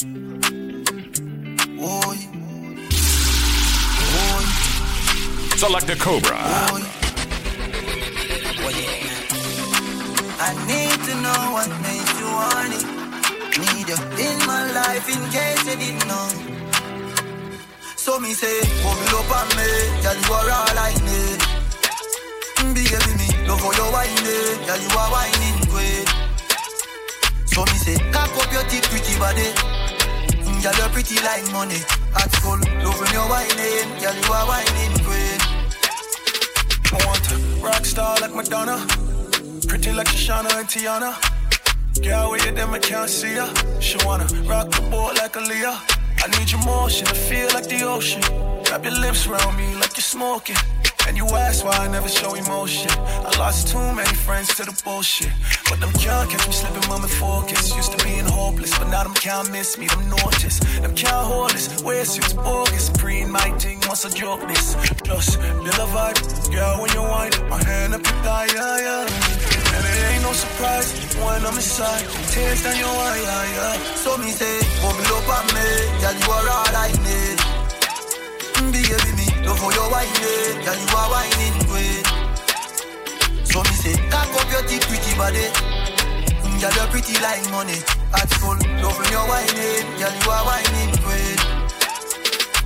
Oi. Select a Cobra. Oi. I need to know what makes you want it. Need you in my life in case you didn't know. So me say, bubble up on me, girl you are all I need. Baby me, love how you whining, girl you are whining queen. So me say, cock up your teeth, pretty body. Girl you're pretty like money. At school, love when you're whining, girl you are whining queen. I want a rock star like Madonna. Pretty like Shoshana and Tiana. Girl, where you them, I can't see ya. She wanna rock the boat like Aaliyah. I need your motion I feel like the ocean. Wrap your lips around me like you're smoking. And you ask why I never show emotion. I lost too many friends to the bullshit. But them can't catch me slipping, mama focus. Used to being hopeless, but now them can't miss me. Them notice, them can't hold this. Wear suits bogus. Pre my thing, what's a joke this? Just little vibe, girl, when you whine, my hand up your thigh, yeah, yeah. And it ain't no surprise when I'm inside. Tears down your eye, yeah, yeah. So me say, bubble up on me, girl you are all I need. Baby me, love how you whining, girl you are whining. So me say, cock up your pretty body. Girl you're pretty like money. At school, love when you're whining, girl you are whining queen.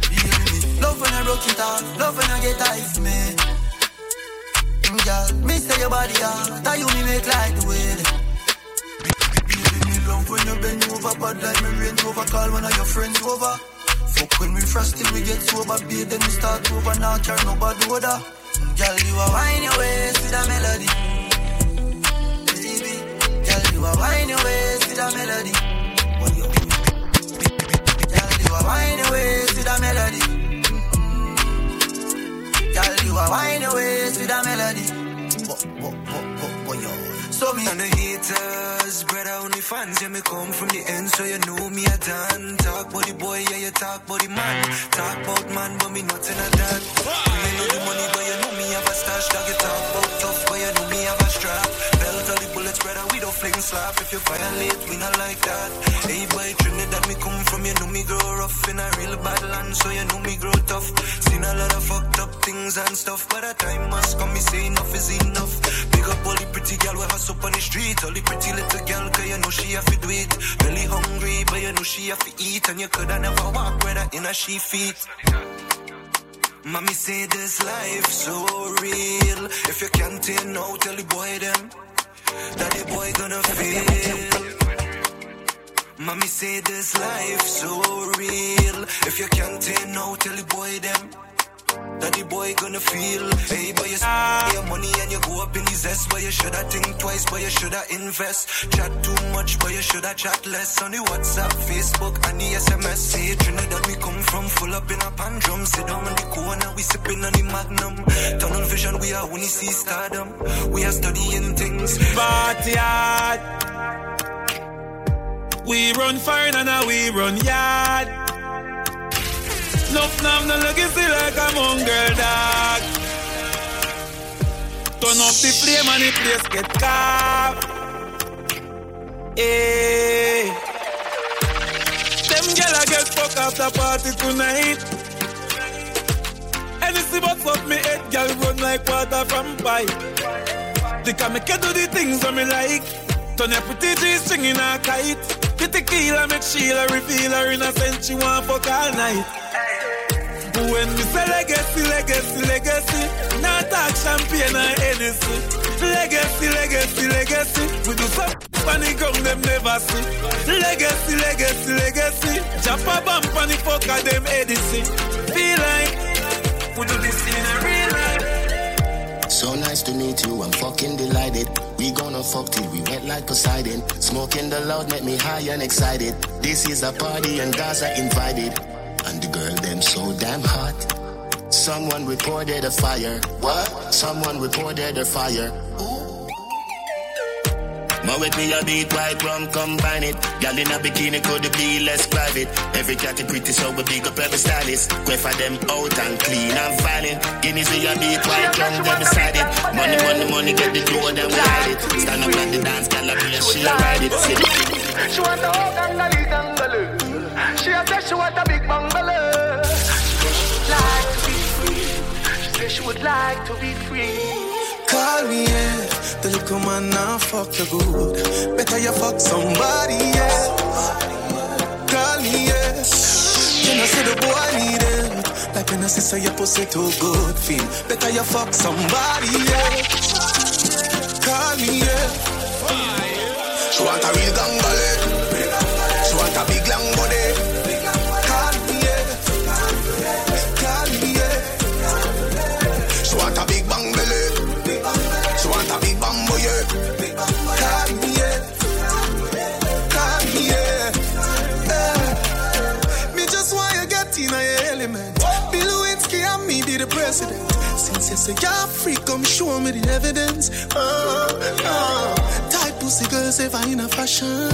Baby me, love when you broke it off, love when you get ice me. Girl, me say your body hot, that you me make like. Baby me love when you bend over, bad like me range over, call one of your friends over. Fuck when we frost till we get sober, babe, then we start over, now carry nobody order. Girl, you are wine your waist with a melody. Baby, girl, you are wine your waist with a melody. Girl, you are wine your waist with a melody. Girl, you are wine your waist with a melody. So me And the haters, brother, only fans, yeah, me come from the end, so you know me a done. Talk about the boy, yeah, you talk about the man. Talk about man, but me nothing of that. You know the money, but you know me have a stash. Dog, you talk about tough, but you know me have a strap. The bullets, brother, we don't fling slap. If you violate, we not like that. Hey, boy, Trinidad, me come from, you know me grow rough in a real bad land, so you know me grow tough. Seen a lot of fucked up things and stuff, but a time must come, me say enough is enough. Big up all the pretty girl we hustle up on the street, all the pretty little girl, cause you know she have to do it. Really hungry, but you know she have to eat, and you coulda never walk with her in a she feet. Mommy say this life so real. If you can't tell now, tell the boy them the boy gonna feel. Mommy say this life so real. If you can't tell now, tell the boy them that the boy gonna feel. Hey, but you spend your money and you go up in the zest, but you shoulda think twice, but you shoulda invest. Chat too much, but you shoulda chat less on the WhatsApp, Facebook, and the SMS. Say Trinidad, we come from full up in a pan drum. Sit down in the corner, we sipping on the magnum. Tunnel vision, we are only see stardom. We are studying things. Party hard. We run fine and now we run yard. Nuff nam no legacy like a mongrel dog. Turn up the flame and the place get carved. Eh. Hey. Them gyal a get fuck after party tonight. Anything but fuck me head, gyal run like water from pipe. They can make you do the things that me like. Turn your pretty G string in a kite. The tequila make Sheila reveal her innocent. She want fuck all night. When me say legacy, legacy, legacy, not talk champagne or Hennessy. Legacy, legacy, legacy, we do some funny gun them never see. Legacy, legacy, legacy, jump a bump on the fuck of them Edison. Feel like we do this in a real life. So nice to meet you, I'm fucking delighted. We gonna fuck till we wet like Poseidon. Smoking the loud make me high and excited. This is a party and Gaza invited. And the girl them so damn hot. Someone reported a fire. What? Someone reported a fire. Ma with me a beat white rum combine it. Gal in a bikini could be less private. Every cat is pretty so we big up every stylist. Go for them out and clean and violent. Guineas we a beat white rum them beside it. Money, money, money get the door them ride it. Stand up at the dance, gal a a she a ride it. She want to hug and gully, gully. like to be free. Call me, yeah. The little man now fuck you good. Better you fuck somebody, yeah. Call me, yeah. You know, say the boy need it. Like when I say your pussy too good, feel. Better you fuck somebody, yeah. Call me, yeah. She want a real gangbale. Say you're free, come show me the evidence. Uh, uh. Tight pussy girls ever in a fashion.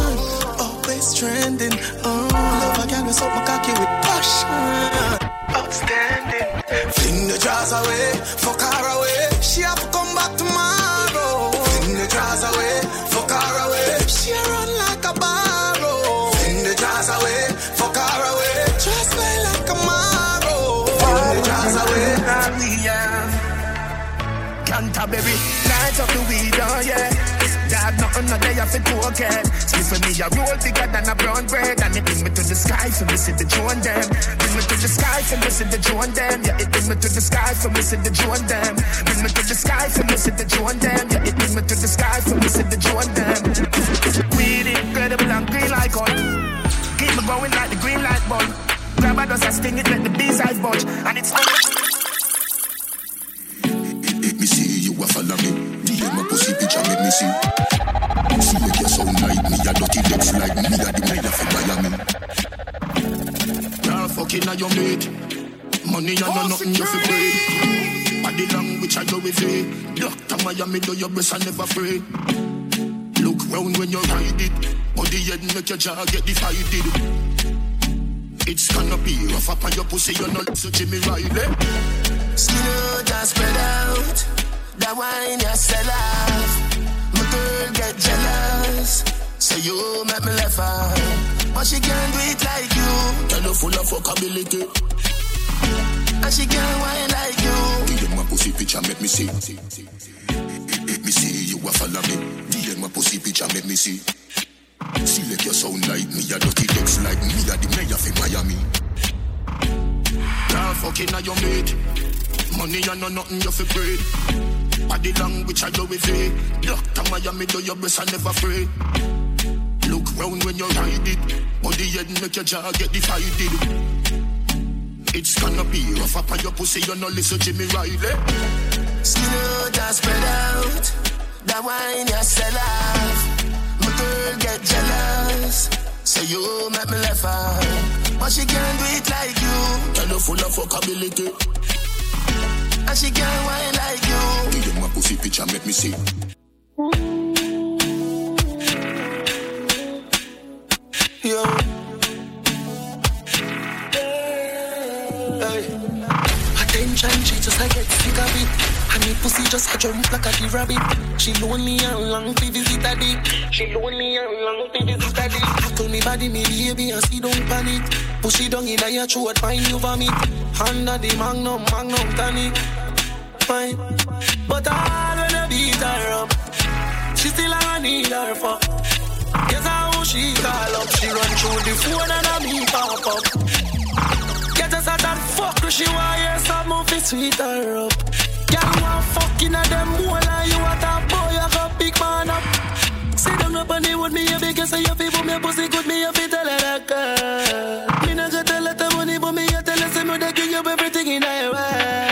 Always trending. Uh, love a girl with something cocky with passion. Outstanding. Fling the jars away, fuck her away. She have to come back tomorrow. Canterbury, light up the weed, oh yeah. Dad, nothing no day it pocket. Sleep with me, a roll bigger than a brown bread. And it bring me to the sky for see the drone them. Bring me to the sky for see the drone them. Yeah, it bring me to the sky for see the drone them. Bring me to the sky for see the drone them. Yeah, it bring me to the sky for see the drone them. Weed incredible and green like oil. Keep me going like the green light bulb. Grab a dust and sting it, let the bees eyes budge. And it's see. See make you sound like me a dirty legs like me a the man of Miami. You're fucking on your mate. Money and no nothing you fi pay. Body language I go with it. Doctor Miami do your breast and never afraid. Look round when you ride it. Body head make your jaw get divided. It's gonna be rough up on your pussy, you're not so Jimmy Riley. Eh? Skin out and spread out. That wine you sell off. Girl get jealous. Say you make me laugh out. But she can't do it like you. Girl, you full of fuckability. And she can't wine like you. DM my pussy picture, make me see. Make me see you a follow me. DM my pussy picture, make me see. See like you sound like me, a dirty legs like me, a the mayor of Miami. You're fucking on your mate. Money and no nothing you fi pray. Body language I do with it. Doctor Miami do your breast I never afraid. Look round when you ride it. Body head make your jaw get divided. It's gonna be rough up on your pussy, you no listen Jimmy Riley. Skin out and spread out. That wine you sell off. My girl get jealous. Say you make me laugh out. But she can't do it like you. Girl, you full of fuckability. And she can't wine like you. DM my pussy picture, make me see. Yo. Hey. Attention, she just I get sick of it. And me pussy just a jump like a the rabbit. She lonely and long to visit a dick. She lonely and long to visit a dick. I told me body, me baby, and see don't panic. Push it down in your throat, find you vomit. Under the magnum, magnum tonic. Fine. But all when I beat her up, she still I need her fuck. Guess how she call up. She run through the phone and I me pop up. Get us out and fuck, she hear some of it sweet her up. Girl, want fucking at them more like you a top boy, you got big man up. Sit down up and they would me a big say you feel for me pussy good me a fit tell her that girl. Me not gonna tell her the money, but me a tell her say me they give you everything in her world.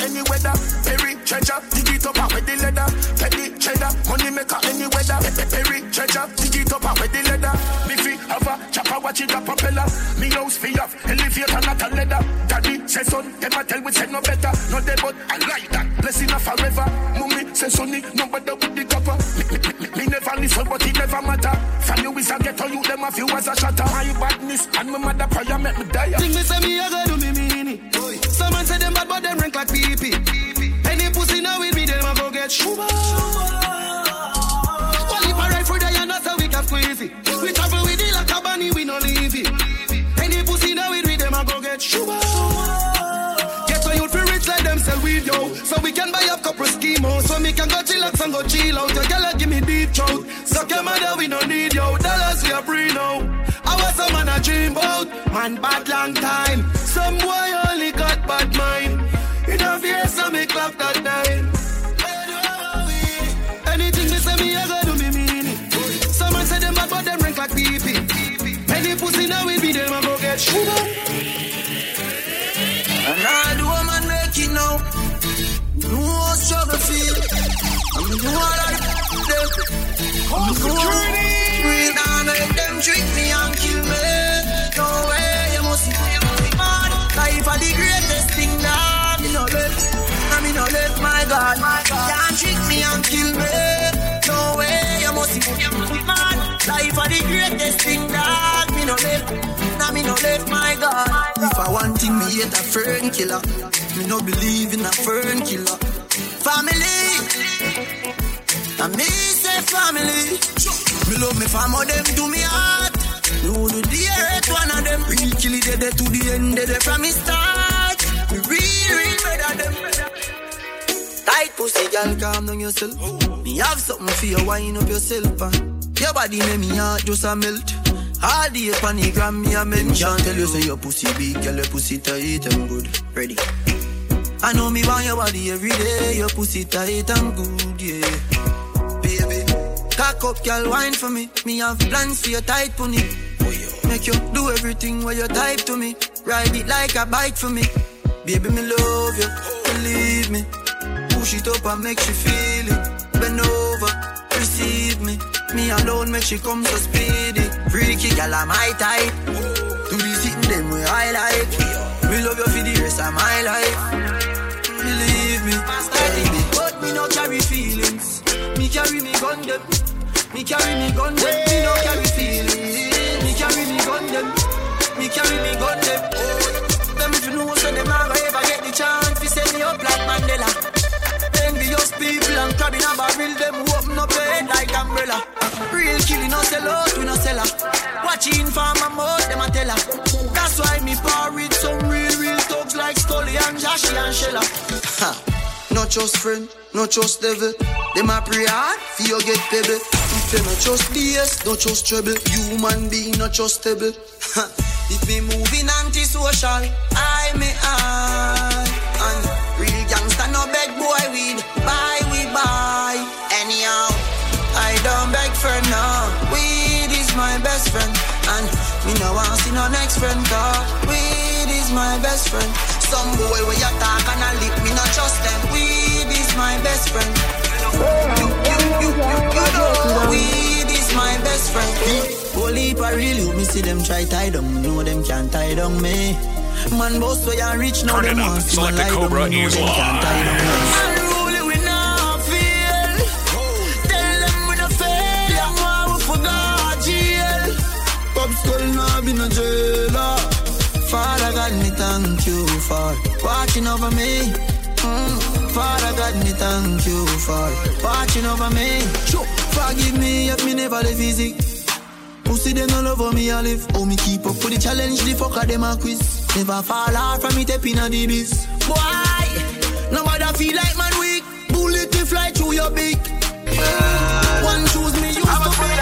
Any weather. Perry treasure, dig it up out with the leather. Petty cheddar, money maker any weather. Perry treasure, dig it up out with the leather. Me fi have a chopper, watch it a propeller. Me house fi off, elevator not a leather. Daddy say son, them a tell we say no better. No dead but I like that, blessing a forever. Mummy say sonny, no bother with the copper. Me, me, me, me never listen but it never matter. From you is a ghetto, you them a few as a shatter. My badness and my mother prayer make me die. Think me say me a go do me meanie. Pee. Any pussy now with me, them a go get shuba. Well, if I ride for the and that's how we can squeeze it. We travel with it like a bunny, we no leave it. Any pussy now with me, them a go get shuba. Get so you feel rich like them sell weed, yo. So we can buy up couple schemo. So me can go chillax and go chill out. Your girl give me deep throat. Suck your mother, we no need yo. Dollars we a free now. I was some man a dream about. Man bad long time. Some so me clock that time. Anything me say me, I go do me mean it. Someone say them bad, but them rank like pee pee. Any pussy now we be them, I go get sugar. And all the woman make it now. No struggle feel. I'm the one that them. I'm the one. Breathe and make them me me no left, my God. Can't trick me and kill me. No way, you must see man. Life are the greatest thing that me no left. Now me no left, my God. If I want thing, me hate a fern killer. Me no believe in a fern killer. Family. And me say family. Me love me family, them do me heart. Me the earth, one of them. Real kill it, they to the end, they from me start. Me real, real better them. Tight pussy, girl, calm down yourself. Me have something for you, wind up yourself. Uh. Your body make me heart just a melt. All the gram, me a mention. Tell you say your pussy big, girl, your pussy tight and good. Ready. I know me want your body every day. Your pussy tight and good, yeah. Baby, cock up, girl, wine for me. Me have plans for your tight pony. Make you do everything where you type to me. Ride it like a bike for me. Baby, me love you, believe me. It up and make she feel it. Bend over, receive me. Me alone make she come so speedy. Freaky gal, I'm my type. Do the sitting them way I like. Me love you for the rest of my life. Believe me, baby. But me no carry feelings. Me carry me gun them. Me carry me gun them. Me no carry feelings. Me carry me gun them. Me carry me gun. Them Real killing, no sell out, we no sell her. Watching for my mouth, them a tell her. That's why me par with some real, real thugs like Scully and Joshy and Shella. Ha. Not just friend, not just devil. Them a pray hard, you get pebble. If you not just BS, not just trouble. Human being, not just stable. Ha. If me moving antisocial, I me I. And real gangster no beg boy weed. Buy best friend. And me no want see no next friend car. Weed is my best friend. Some boy where you talk and I lip me not trust them. Weed is my best friend. You, you, you, you, you know weed is my best friend. Holy for real, you me see them try tie down. Know them can't tie down me. Man, boss where you reach now, Turn them want see my the down. Cobra Know them can't tie down me. Been a jailer. Father God, me thank you for watching over me. Mm. Father God, me thank you for watching over me. Sure. Forgive me if me never live easy. Pussy them no love how me a live. Oh me keep up with the challenge, the fucker them a quiz. Never fall off from me tapping a the biz. Why? Nobody feel like man weak. Bullet to fly through your beak. One choose me, you to make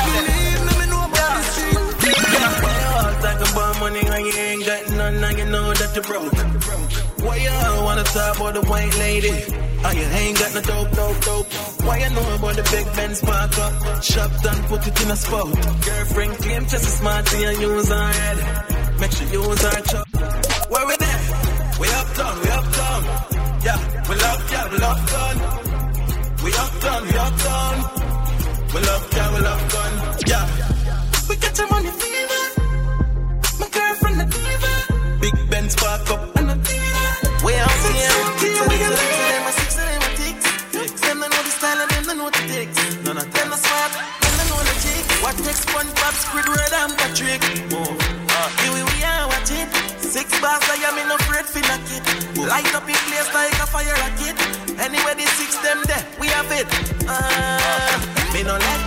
you broke. Why you wanna talk about the white lady? And you ain't got no dope, dope, dope. Why you know about the big Benz park up? Shop done, put it in a spot. Girlfriend claim just as smart thing and use her head. Make sure you use her chop. Where we there? We uptown, we uptown. Yeah, we love, yeah, we love gun. We uptown, we. We love, yeah, we love gun. Yeah. We get your money I take SpongeBob, Squidward, and Patrick. Move. Uh, here we are watching. Six bars, I am in no afraid for knock it. Light up in place like a fire rocket. Anyway, the six them there, we have it. Uh, me no let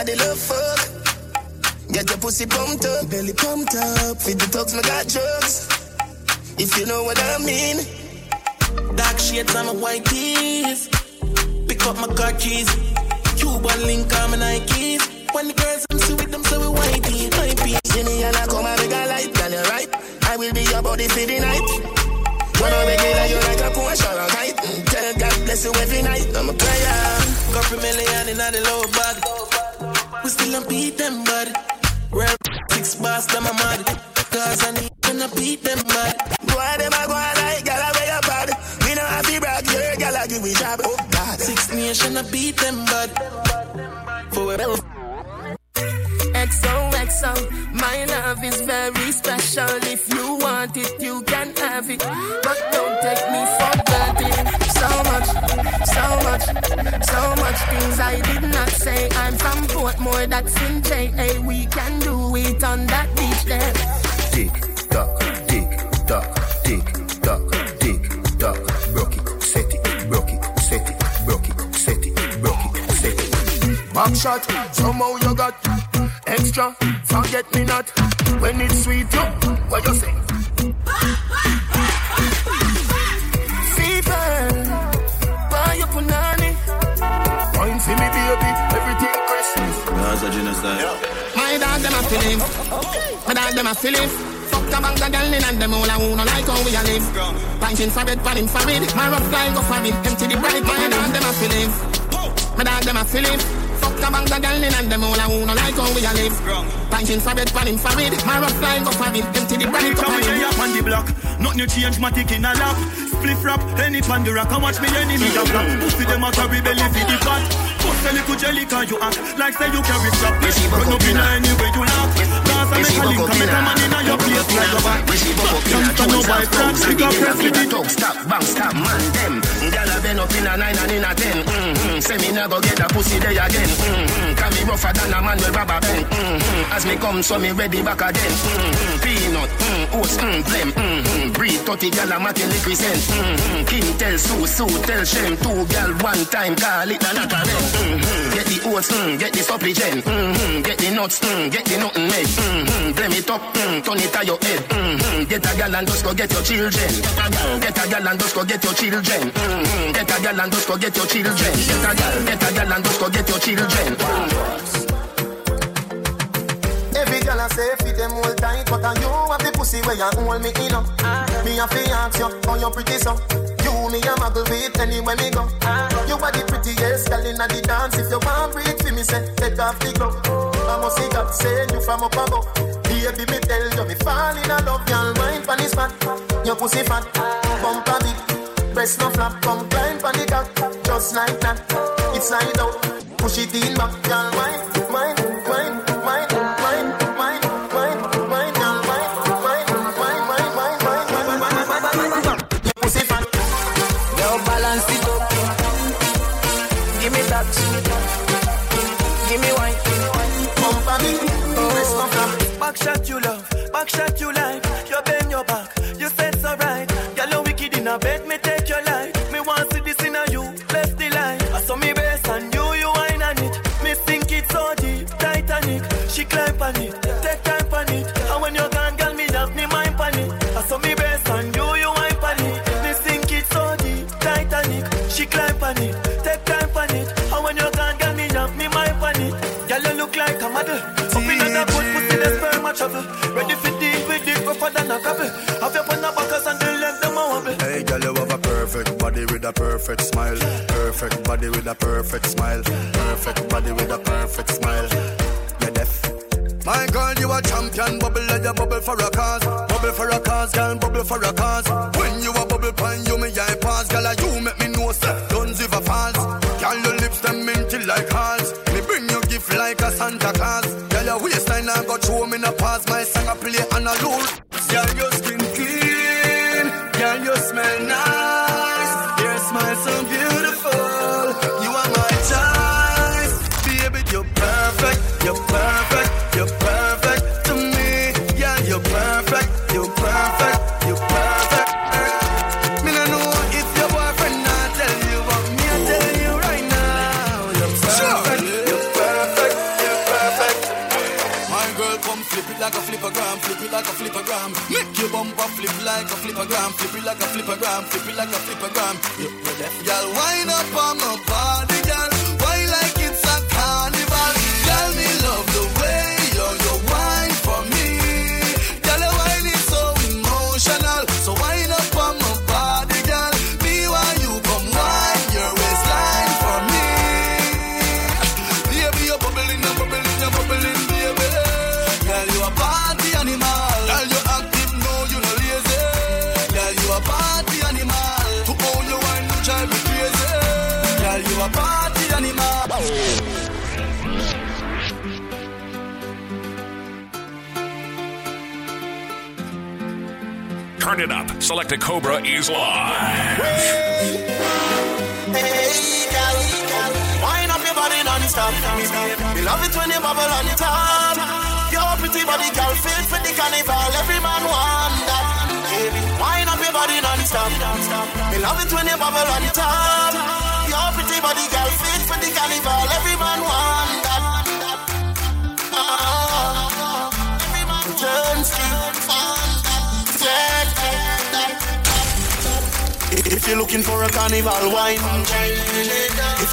I the love fuck. Get your pussy pumped up, belly pumped up. Feed the dogs, my got drugs. If you know what I mean. Dark shades on my white tees. Pick up my car keys. Cuban link on my Nikes. When the girls I'm see with them, so we whitey, whitey. See me and I come and make a light, girl, you right. I will be your body for the night. When I regular, you like a Porsche or a kite. Tell God bless you every night. I'm a player. Couple million in the low bag. We still don't beat them, bud. Real six bars, them a mad. Cause I need to beat them, bud. Boy, them a go on like, girl, I wear your pad. We know how to brag, your girl, I give we job. Oh, God. Six nation, I beat them, bud. For whatever. XOXO, my love is very special. If you want it, you can have it. But don't take me for granted. So much, so much, so much things I did not say. I'm from Portmore, that's in JA. We can do it on that beach there. Tick tock, tick tock, tick tock, tick tock. Broke it, set it, broke it, set it, broke it, set it, broke it, set it. Back shot, somehow you got extra. Forget me not when it's sweet. You, feeling. My dog, them a feeling. Fuck the bank of girl in and them all a who no like how we a live. Pint infrared, pan infrared. My rough guy go for it. Empty the bright. My dog, them a feeling. My dog, them a feeling. Fuck the bank of girl in and them all a who no like how we a live. Pint infrared, pan infrared. My rough guy go for it. Empty the bright. Go Come here up on the block. Nothing change, matic in a lap. Spliff rap, any pan the rock. And watch me enemy a flap. Pussy them a carry belly for the pot. Put a little jelly cause you act like say you carry strap. Run up in a anyway you laugh. Cause I make a link, I make a man in a your place like a back. Youngster no buy cracks, we got press with it. Talk, stop, bang, stop, man, them. I been up in a nine and in a ten. Mm-hmm. Say me never get a pussy there again. Mm-hmm. Can be rougher than a man with rubber band. Mm-hmm. As me come, so me ready back again. Mm-hmm. Peanut, mm, oats, mm, blem. Mm-hmm. Breed 30 gal, I'm at the liquid scent. Mm-hmm. King tell Sue, Sue tell Shem. Two gal, one time, call it the not a. Mm-hmm. Get the oats, mm, get the supplicant. Mm-hmm. Get the nuts, mm, get the nothing made. Mm-hmm. Blem it up, mm, turn it to your head. Mm-hmm. Get a gal and just go get your children. Get a gal and just go get your children. Mm-hmm. Get a gal and just go get your children. Get a gal, get a gal and just go get your children. Every girl I say fit them all tight, but are you have the pussy where you hold me in up. Me a fi ask you, how you pretty so. You me a muggle with anywhere me go. You are the prettiest girl inna the dance. If you want breathe for me, say take off the glove. I must see God send you from up above. Baby, me tell you me fall in love, y'all wine pon this fat. Your pussy fat, bump a bit, breast no flap, come climb pon the cock, just like that. It's slide out, push it in back, y'all wine, wine, flap. Back shot you love, back shot you like. You bend your back, you said so right. Girl, you wicked in a bed, me take your life. Me want see this in a you, left the line. I saw me best and you, you wine on it. Me sink it so deep, Titanic. She climb on it, take time on it. And when you're gone, girl, me have me mind on it. I saw me best and you, you wine on it. Me sink it so deep, Titanic. She climb on it, body with a perfect smile. Perfect body with a perfect smile. You're deaf. My girl, you a champion, bubble like a bubble for a cause. Bubble for a cause, girl, bubble for a cause. When you a bubble pan, you me eye pass, girl, you make me know, sir. Don't give a false. Girl, your lips them minty like hearts. Me bring you gift like a Santa Claus. Girl, your waistline I got show me a pass. My song I play and a lure. Girl, your bumper flip like a flippergram, flip it like a flipper gram, flip it like a you left, girl, wind up on my body, girl. Why like Turn it up. Select a Cobra is live. Hey, girl, wind up your body non-stop. Me love it when you bubble on top. Your pretty body, girl, fit for the carnival. Every man want that. Baby, wind up your body non-stop. Me love it when you bubble on top. Your pretty body, girl, fit for the carnival. Every man want you're looking for a carnival wine, if,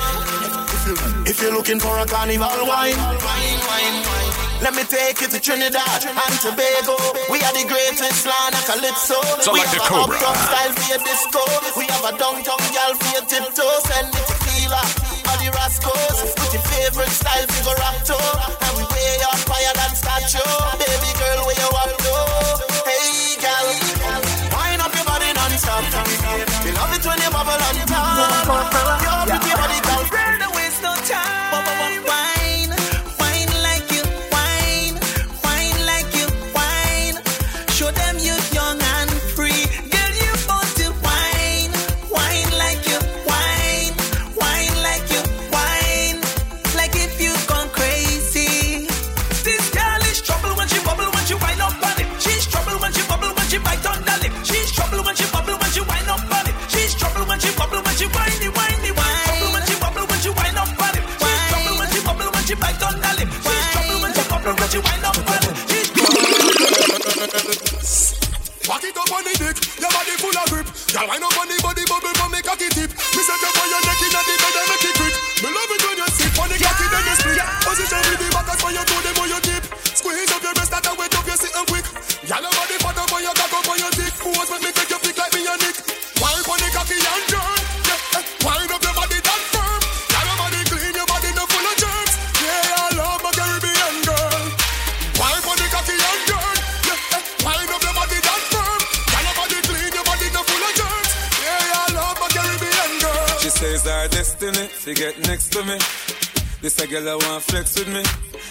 if you're looking for a carnival wine, wine, wine, wine. Let me take you to Trinidad and Tobago. We are the greatest land of Calypso. we Select have a a Cobra. uptown style for your disco. We have a downtown gal for your tiptoe. Send me tequila or the Rascos. With your favorite style for go rock to. And we way up higher than statue. Oh. Baby girl, where you up to? Hey gal, wind up your non-stop. We love it when you bubble on top. Your pretty body Girl, wind up on the bubble, destiny to get next to me. This a girl I want flex with me,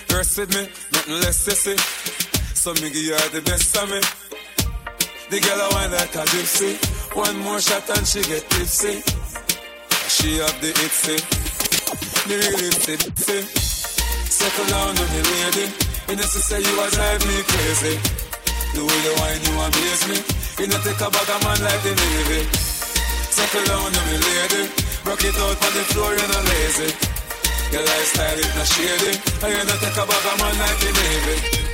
verse with me, nothing less sissy. So me give her the best of me. The girl I want like a gypsy. One more shot and she get tipsy. She have the itsy, the real itsy. Settle down on me, lady. You she say you a drive me crazy. The way you whine, you amaze me. You know take a bag of man like the Navy. Settle down on me, lady. Rock it out on the floor, you're not lazy. Your lifestyle is not shady. And you know take a bag of man like the Navy.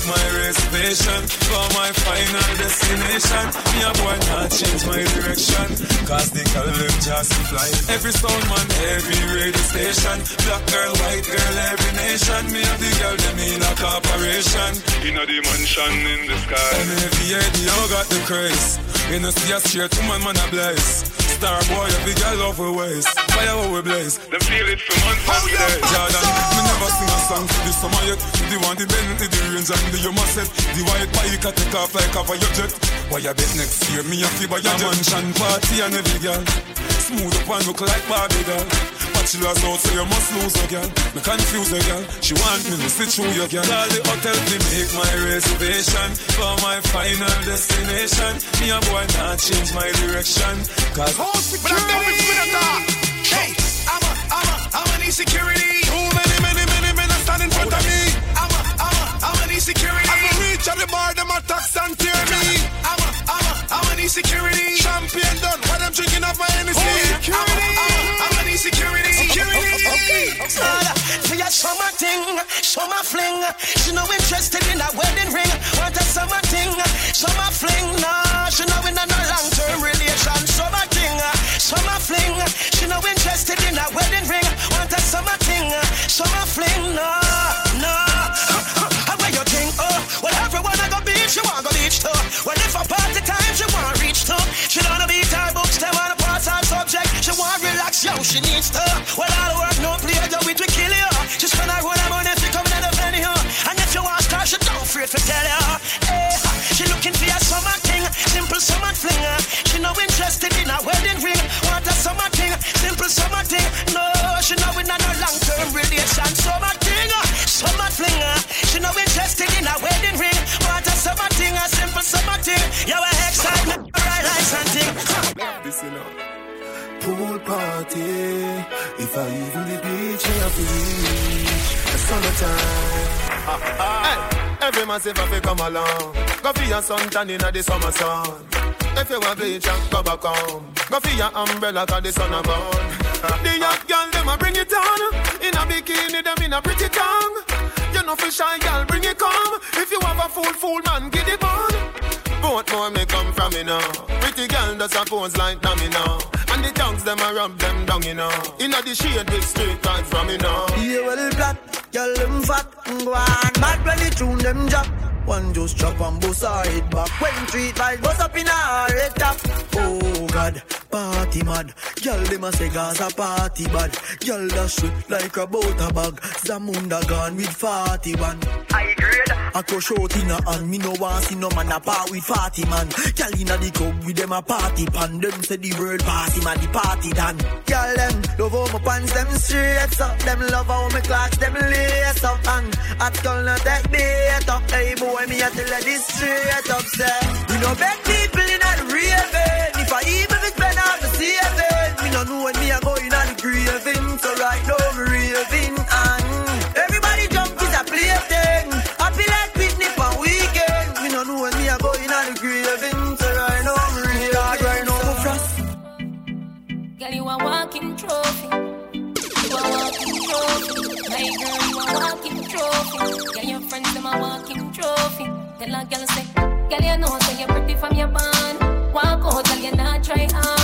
Make my reservation for my final destination. Me a boy not change my direction, cause the girl them just fly. Every sound man, every radio station. Black girl, white girl, every nation. Me and the girl them in a corporation. In a the mansion in the sky. And every year the got the craze. You know see a straight woman, man a blaze. Star boy, every girl love we ways. Fire how we blaze. Them feel it for months oh, and days. Jordan, me never sing a song for the summer yet. The one, the Bentley, the range and the Yuma set. The white bike I take off like a fire jet. Why you bet next year me a feel by a mansion party and every girl. Smooth up and look like Barbie doll. Bachelor's out, so you must lose a girl. Me confuse a girl. She want me to sit through your girl. Call the hotel to make my reservation for my final destination. Me a boy not change my direction. Cause I'm going to be. Hey, I'm a, I'm a, I'm a need security. Too many, many, many men are standing in front of me. I'm a, I'm a, I'm a need security. As we reach at the bar, them attacks and tear me. I'm a, I'm a, I'm a need security. Champagne done, while I'm drinking off my Hennessy. Oh, security. I'm a, I'm a, I'm a security. Security. Okay. For your summer thing, summer fling. She no interested in a wedding ring. Want a summer thing, summer fling. Nah, she no in a long-term relation. Summer thing, summer fling. She no interested in a wedding ring. Want a summer thing, summer fling. No. How where you think? Oh, well everyone I go beach, she want go beach uh. too. Well if a party time, she want to reach too. She needs. Well Pool party. If I even the beach, I have. The summertime. Hey, every man say if come along. Go for your sun tan inna the summer sun. If you want bleach and go back home. Go for your umbrella cause the sun a burn. The young girl them a bring it on. In a bikini them in a pretty tongue. You know for shy girl bring it come. If you have a fool fool man get it on. Both more may come from me now. Pretty girl does a pose like dummy now. And the tongues them a rub them down, you know. Inna the shade with straight vibes from me now. Yeah, well, black, girl, them fat, go on. Mad when the tune them drop. One just chop and bust her head back. When treat like bust up in her head top. Oh God, party mad. Girl, them a say Gaza party bad. Girl, that shit like a butter bag. Zamunda gone with 41. I grade. I crush out in a hand. Me no want see no man a part with 40 man. Girl inna the club with them a party pan. Them say the world pass him the party done. Girl, them love how my pants them straight up. Them love how my clocks them lace up. And at girl not take bait up. Hey boy, me a tell her this straight up. Say, we no beg people in a real If Girl, your friends them a walking trophy. Tell a girl say, girl, you know say you're pretty from your band. Walk out, girl, you not try hard.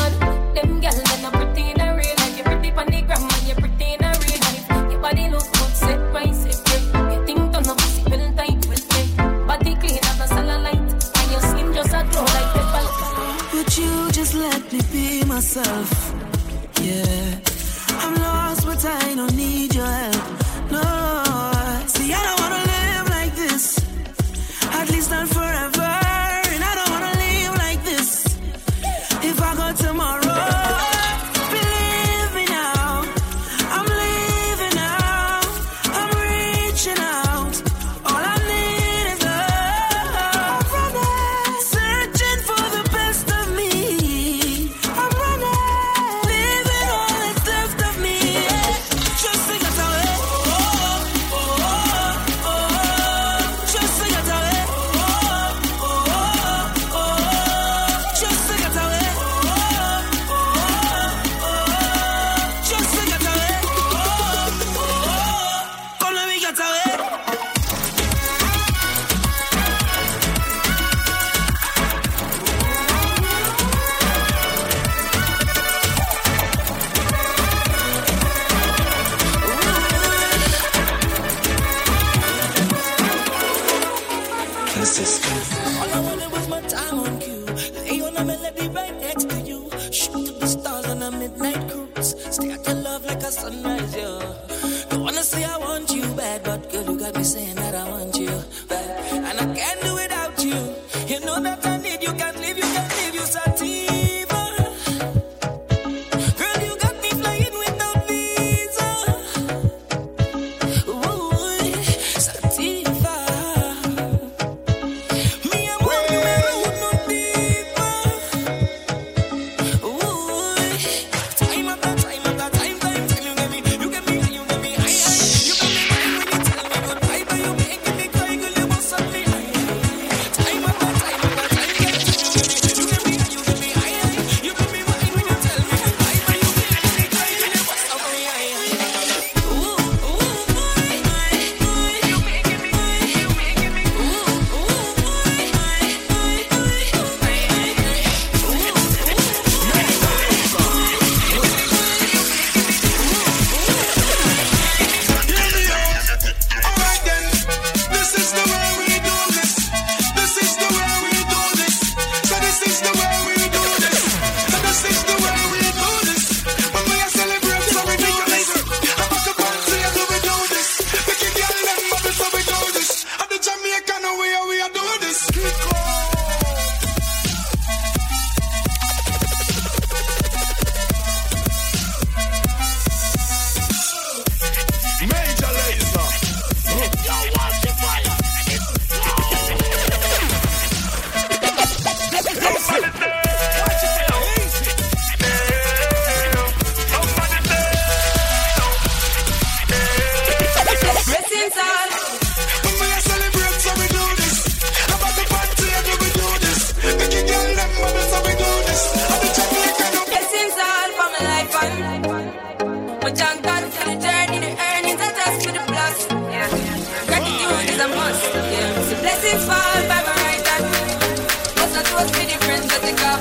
Nothing fall by right hand. Must not trust me, friends that they call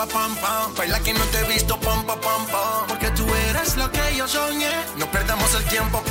pa pam pam. Baila que no te he visto pam pam pam pam. Porque tú eres lo que yo soñé. No perdamos el tiempo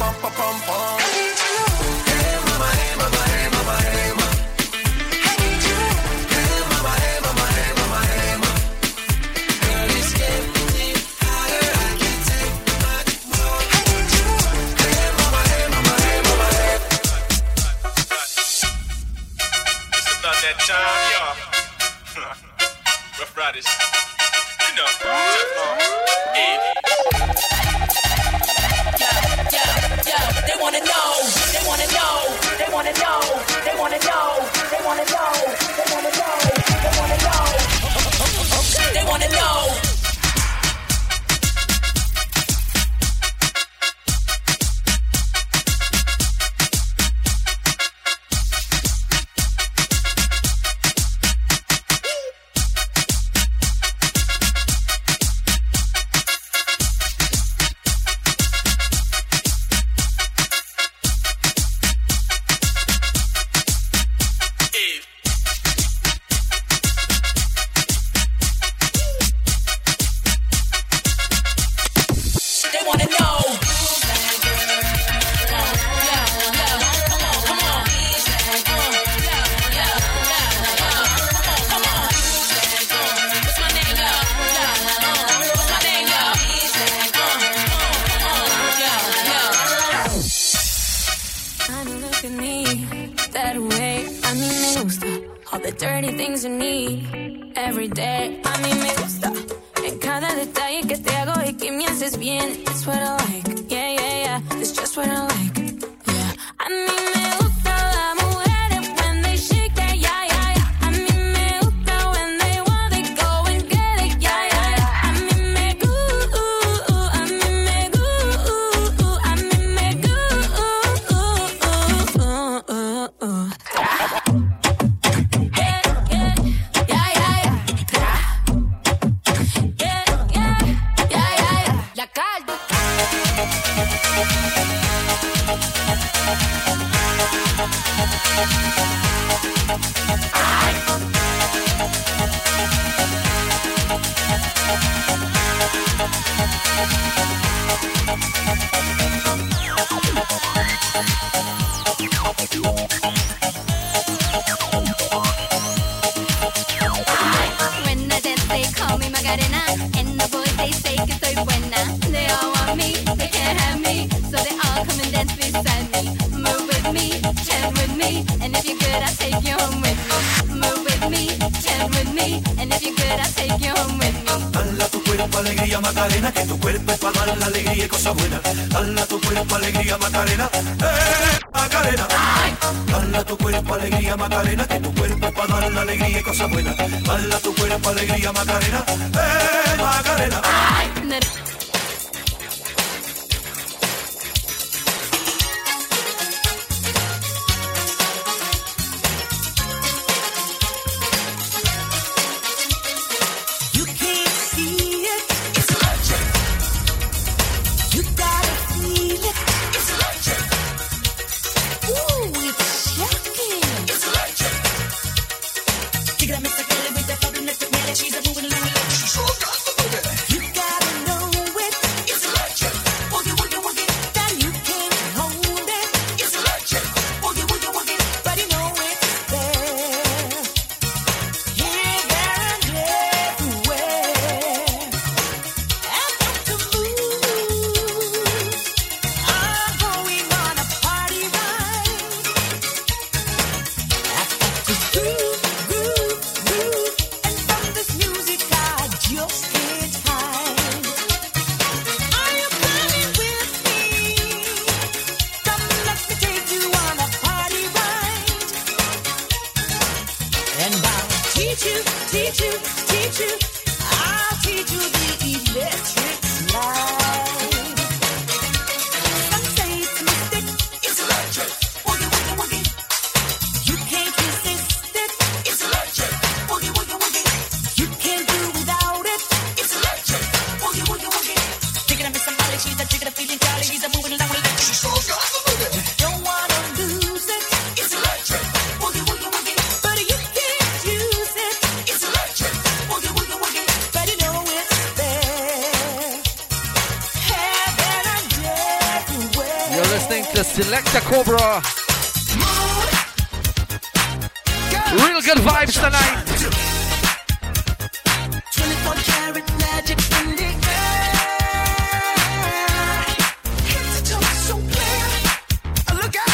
all the dirty things you need every day. A mí me gusta en cada detalle que te hago y que me haces bien. It's what I like, yeah, yeah, yeah. It's just what I like, yeah. A mí me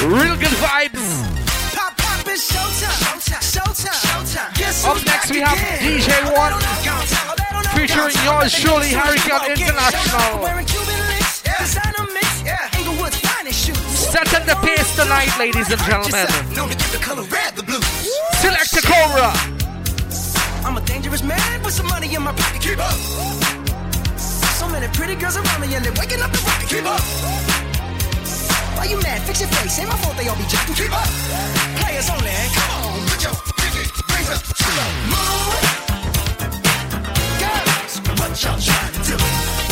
Real good vibes. Pop, pop, it's showtime. Showtime. Showtime. Guess Up next we have again. DJ One featuring yours surely Harry Gun International. Setting the pace tonight, ladies and gentlemen. Select the Cobra. I'm a dangerous man with some money in my pocket. Keep up. So many pretty girls around me and they're waking up the rocket. Keep up. Why you mad? Fix your face. Ain't my fault they all be jacking. Keep up. Players only. Come on, put your pinky rings up to the moon. Girls, what y'all trying to do?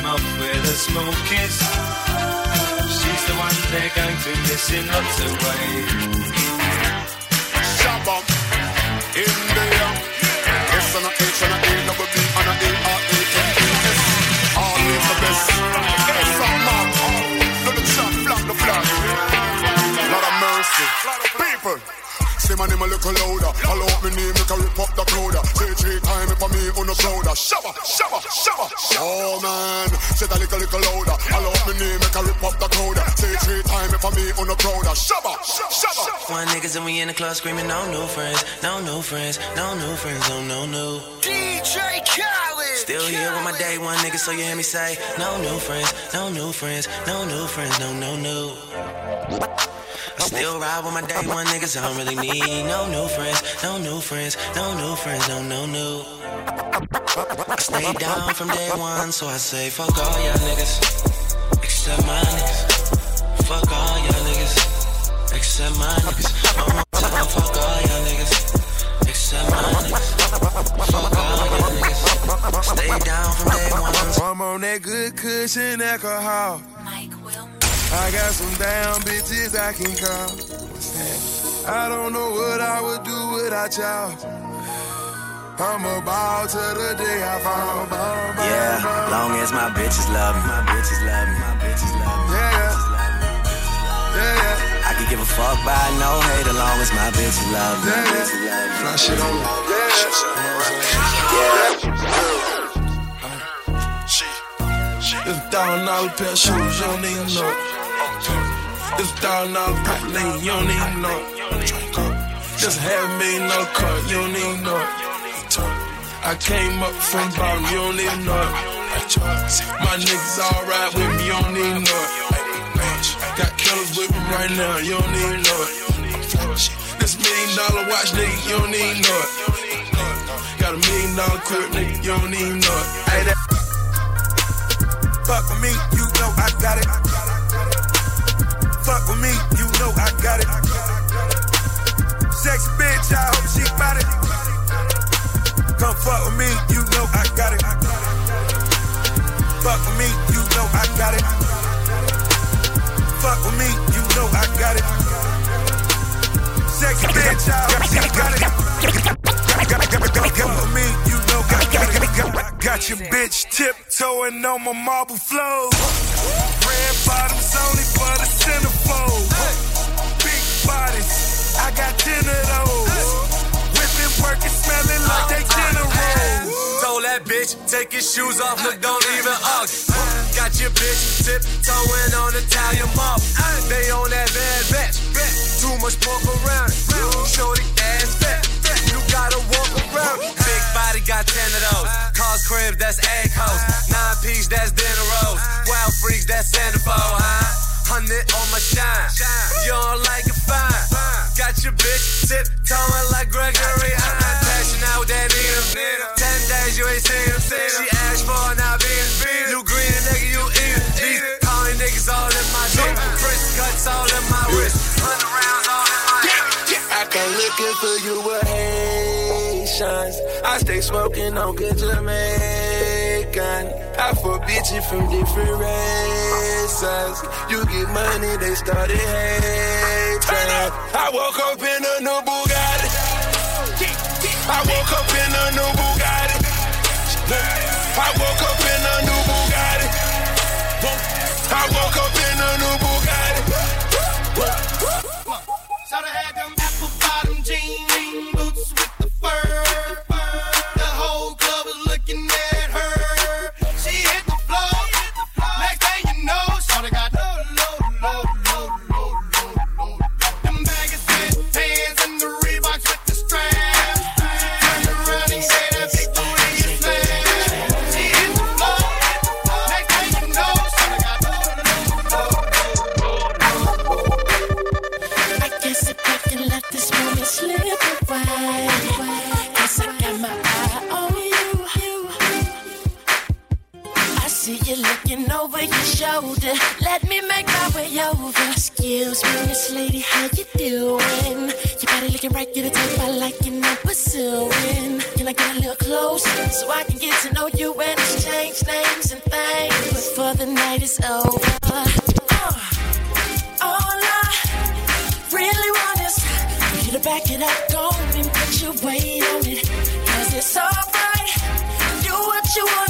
Them off with a small kiss. She's the one they're going to miss in lots of ways. Shabba in there. S and a H and a A double B and a A R A N A S. Always the best. S and man. Look the shot, the flag. Lot of mercy. People. Say my name a little louder. Up my name, make a rip up the crowd. Say three times for me prouder. Shabba, shabba, shabba. Oh man, say that little little louder. Follow up my name, make a rip up the crowd. Say three times for me oh, on the prouder. Shabba, shabba. One niggas and we in the club screaming, no new friends, no new friends, no new friends, oh, no, no, no. DJ Khaled. Still here with my day one nigga, so you hear me say, no new friends, no new friends, no new friends, no, no, no. I still ride with my day one niggas, I don't really need no new friends, no new friends, no new friends, no, no, no. I stay down from day one, so I say, fuck all y'all niggas, except my niggas. Fuck all y'all niggas, except my niggas. One more time, fuck all y'all niggas, except my niggas. Fuck all y'all niggas. Stay down from day one. I'm on that good kush and alcohol. I got some down bitches I can call. What's that? I don't know what I would do without y'all. I'm a ball to the day I. Ball, ball, Yeah, long as my bitches love me, my bitches love me, my bitches love me. Yeah, yeah, yeah. I can give a fuck by no hate as long as my bitches love me. Yeah, yeah. Fly shit on This thousand dollar pair of shoes, you don't even know it. This thousand dollar pack lane, you don't even know. This half million dollar car, you don't even know. I came up from bottom, you don't even know it. My niggas all ride with me, you don't even know it. Got killers with me right now, you don't even know it. This million dollar watch, nigga, you don't even know it. Got a million dollar crib, nigga, you don't even know it. Fuck with me, you know I got it. Fuck with me, you know I got it. Sexy bitch, I hope she bout it. Come fuck with me, you know I got it. Fuck with me, you know I got it. Fuck with me, you know I got it. Sexy bitch, I she got it. Come with me, you know I got it. Got your bitch tiptoeing on my marble floor. Red bottoms only for the centerfold. Big bodies, I got ten of those. Whipping, like they dinner rolls. Told that bitch, take your shoes off, look, don't even argue. Got your bitch tiptoeing on Italian marble. They on that bad batch. Too much pork around it. Shorty ass fat. You gotta walk around it. Big body got ten of those. Cars crib, that's egg hoes. Nine piece, that's dinner rolls. Wild freaks, that's centerfold, huh? Hundred on oh my shine. You don't like it fine. Got your bitch tip tiptoeing like Gregory. I'm not passing out that needle. Ten days you ain't seen him. She asked for now being You green nigga, you eat it. These niggas all in my dick. Chris cuts all in my wrist. Hundred rounds all in my I come looking for you with options. I stay smoking on good Jamaican. I for bitches from different races. You get money, they started hating. I woke up in a new Bugatti. I woke up in a new Bugatti. I woke up in a new Bugatti. I woke up in a new Bugatti. Shoulda had them apple bottom jean boots with the over. Excuse me, Miss Lady, how you doing? Your body looking right, you're the type I like and I'm pursuing. Can I get a little closer so I can get to know you and exchange names and things before the night is over? Uh, all I really want is for you to back it up, go and put your weight on it. Cause it's alright. Do what you wanna,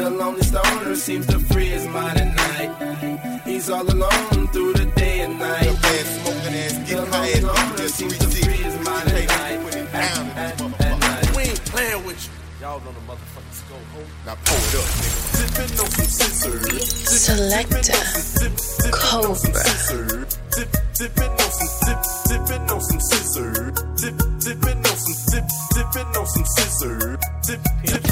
the lonely stoner seems to free his mind at night. He's all alone through the day and night. The bad smoking ass, getting high ass, just seems to free his mind at night. At, at night. We ain't playing with you. Y'all know the motherfuckers go home. Now pull it up, nigga. Sipping on some sizzurp. Selector Cobra. Dip, dipping on some dip, dipping on some sizzurp. Dip, dipping on some dip, dipping on some sizzurp. Dip, dipping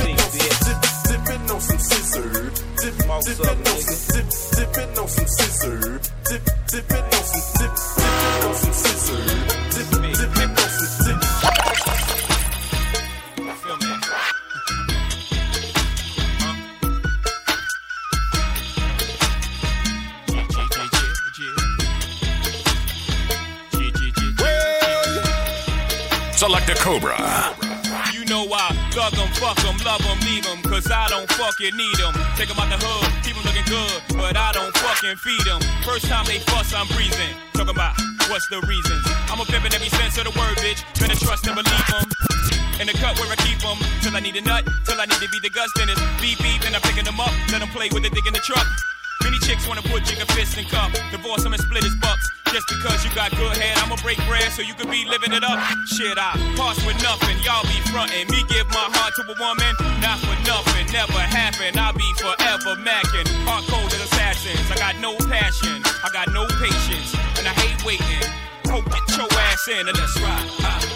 Dipping on some dip, on some sizzurp. Dip, on some dip, on some sizzurp. Dip, on some dip. Select a Cobra. Know I thug 'em, fuck 'em, love 'em, leave 'em, cause I don't fucking need 'em. Take 'em out the hood, keep 'em looking good, but I don't fucking feed 'em. First time they fuss, I'm breathing. Talking about what's the reasons. I'm a pimp in every sense of the word, bitch. Better trust and believe 'em. In the cut where I keep 'em, till I need a nut, till I need to be the Gus Dennis. Beep beep, and I'm picking 'em up, let 'em play with the dick in the truck. Many chicks wanna put Jigga fist in cup, divorce him and split his bucks. Just because you got good head, I'ma break bread so you can be living it up. Shit, I pass with nothing, y'all be frontin'. Me give my heart to a woman, not for nothing, never happen. I'll be forever macking. Hard coded assassins, I got no passion, I got no patience, and I hate waiting. Go get your ass in and let's ride. Ah,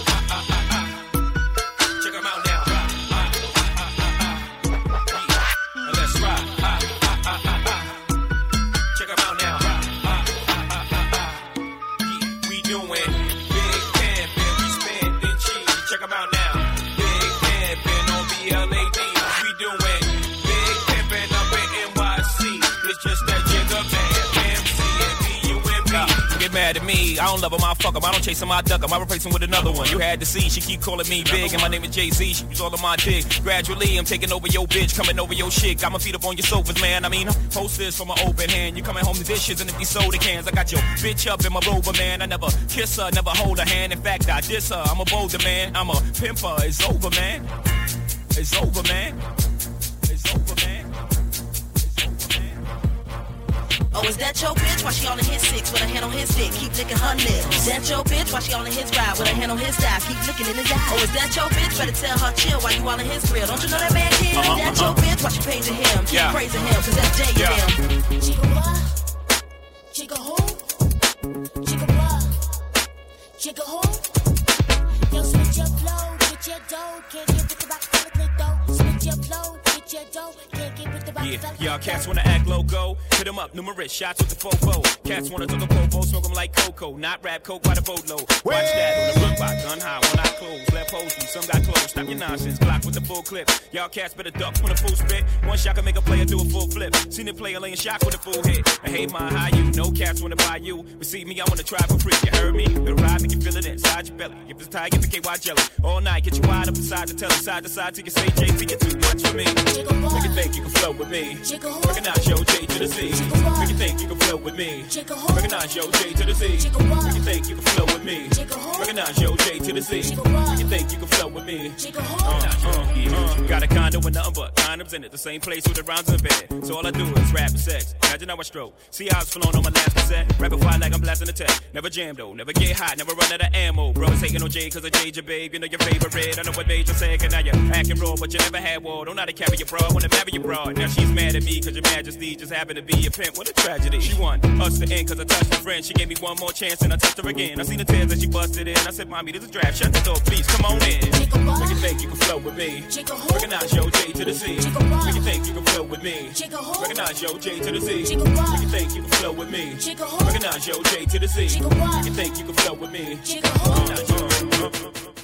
Mad at me, I don't love him, I fuck him. I don't chase him, I duck him. I replace him with another one. You had to see, she keep calling me big, and my name is Jay Z. She was all on my dick. Gradually, I'm taking over your bitch, coming over your shit. Got my feet up on your sofas, man. I mean, posters from an open hand. You coming home to dishes and if empty soda cans. I got your bitch up in my rover, man. I never kiss her, never hold her hand. In fact, I diss her. I'm a bolder man. I'm a pimper. It's over, man. It's over, man. It's over, man. Oh, is that your bitch? Why she all in his six with her hand on his dick? Keep licking her lips. Is that your bitch? Why she all in his ride with her hand on his thigh? Keep looking in his eye. Oh, is that your bitch? Better tell her chill while you all in his grill. Don't you know that man kid? Uh-huh, Is that your uh-huh. bitch? Why she praising him? Keep Yeah. praising him, cause that's Jay Yeah. and them. Chica what? Chica who? Chica what? Chica who? Yo, switch your flow, get your dough. Can't get with the rock, the click though. Switch your flow, get get your dough. Can't get with the rock Yeah, y'all cats wanna act loco. Hit 'em up, numerous shots with the fofo. Cats wanna talk a popo, smoke 'em like cocoa. Not rap coke by the boatload. Watch that on the run by gun high, one eye closed. Left hose through, some got closed. Stop your nonsense, Glock with the full clip. Y'all cats better duck when a full spit. One shot can make a player do a full flip. Seen a player laying shock with a full hit. I hate my high you, no cats wanna buy you. Receive me, I wanna try for free. You heard me? The ride make you feel it inside your belly. If it's tight, get the KY jelly. All night, get you wide up inside the telly, side to side till you say JT, you're too much for me. Make you think you can flow with me. Recognize your J to the C. Make you think you can flow with me. Recognize your J to the C. Make you think you can flow with me. Recognize your J to the C. Make you think you can flow with me. Got a condo with nothing but condoms in it. The same place with the rounds embedded. So all I do is rap and sex. Imagine how I stroke. See how it's flowing on my last cassette. Rapid fire like I'm blasting the tech. Never jam though. Never get hot. Never run out of ammo. Bro, it's hating on J cause I Jade your babe. You know your favorite. I know what you say it. Now you're acting raw, but you never had war. Don't know how to carry your bra. Wanna marry your bra. Now she's mad at me cause your majesty just happened to be a pimp. What a tragedy. She want us to end cause I touched her friend. She gave me one more chance and I touched her again. I seen the tears that she busted in. I said, Mommy, this is a draft. Shut the door, please. Come on in. Make you think you can flow with me. Recognize your J to the C. Make you think you can flow with me. Recognize your J to the C. Make you think you can flow with me. Recognize your J to the C. Make you think you can flow with me. Uh.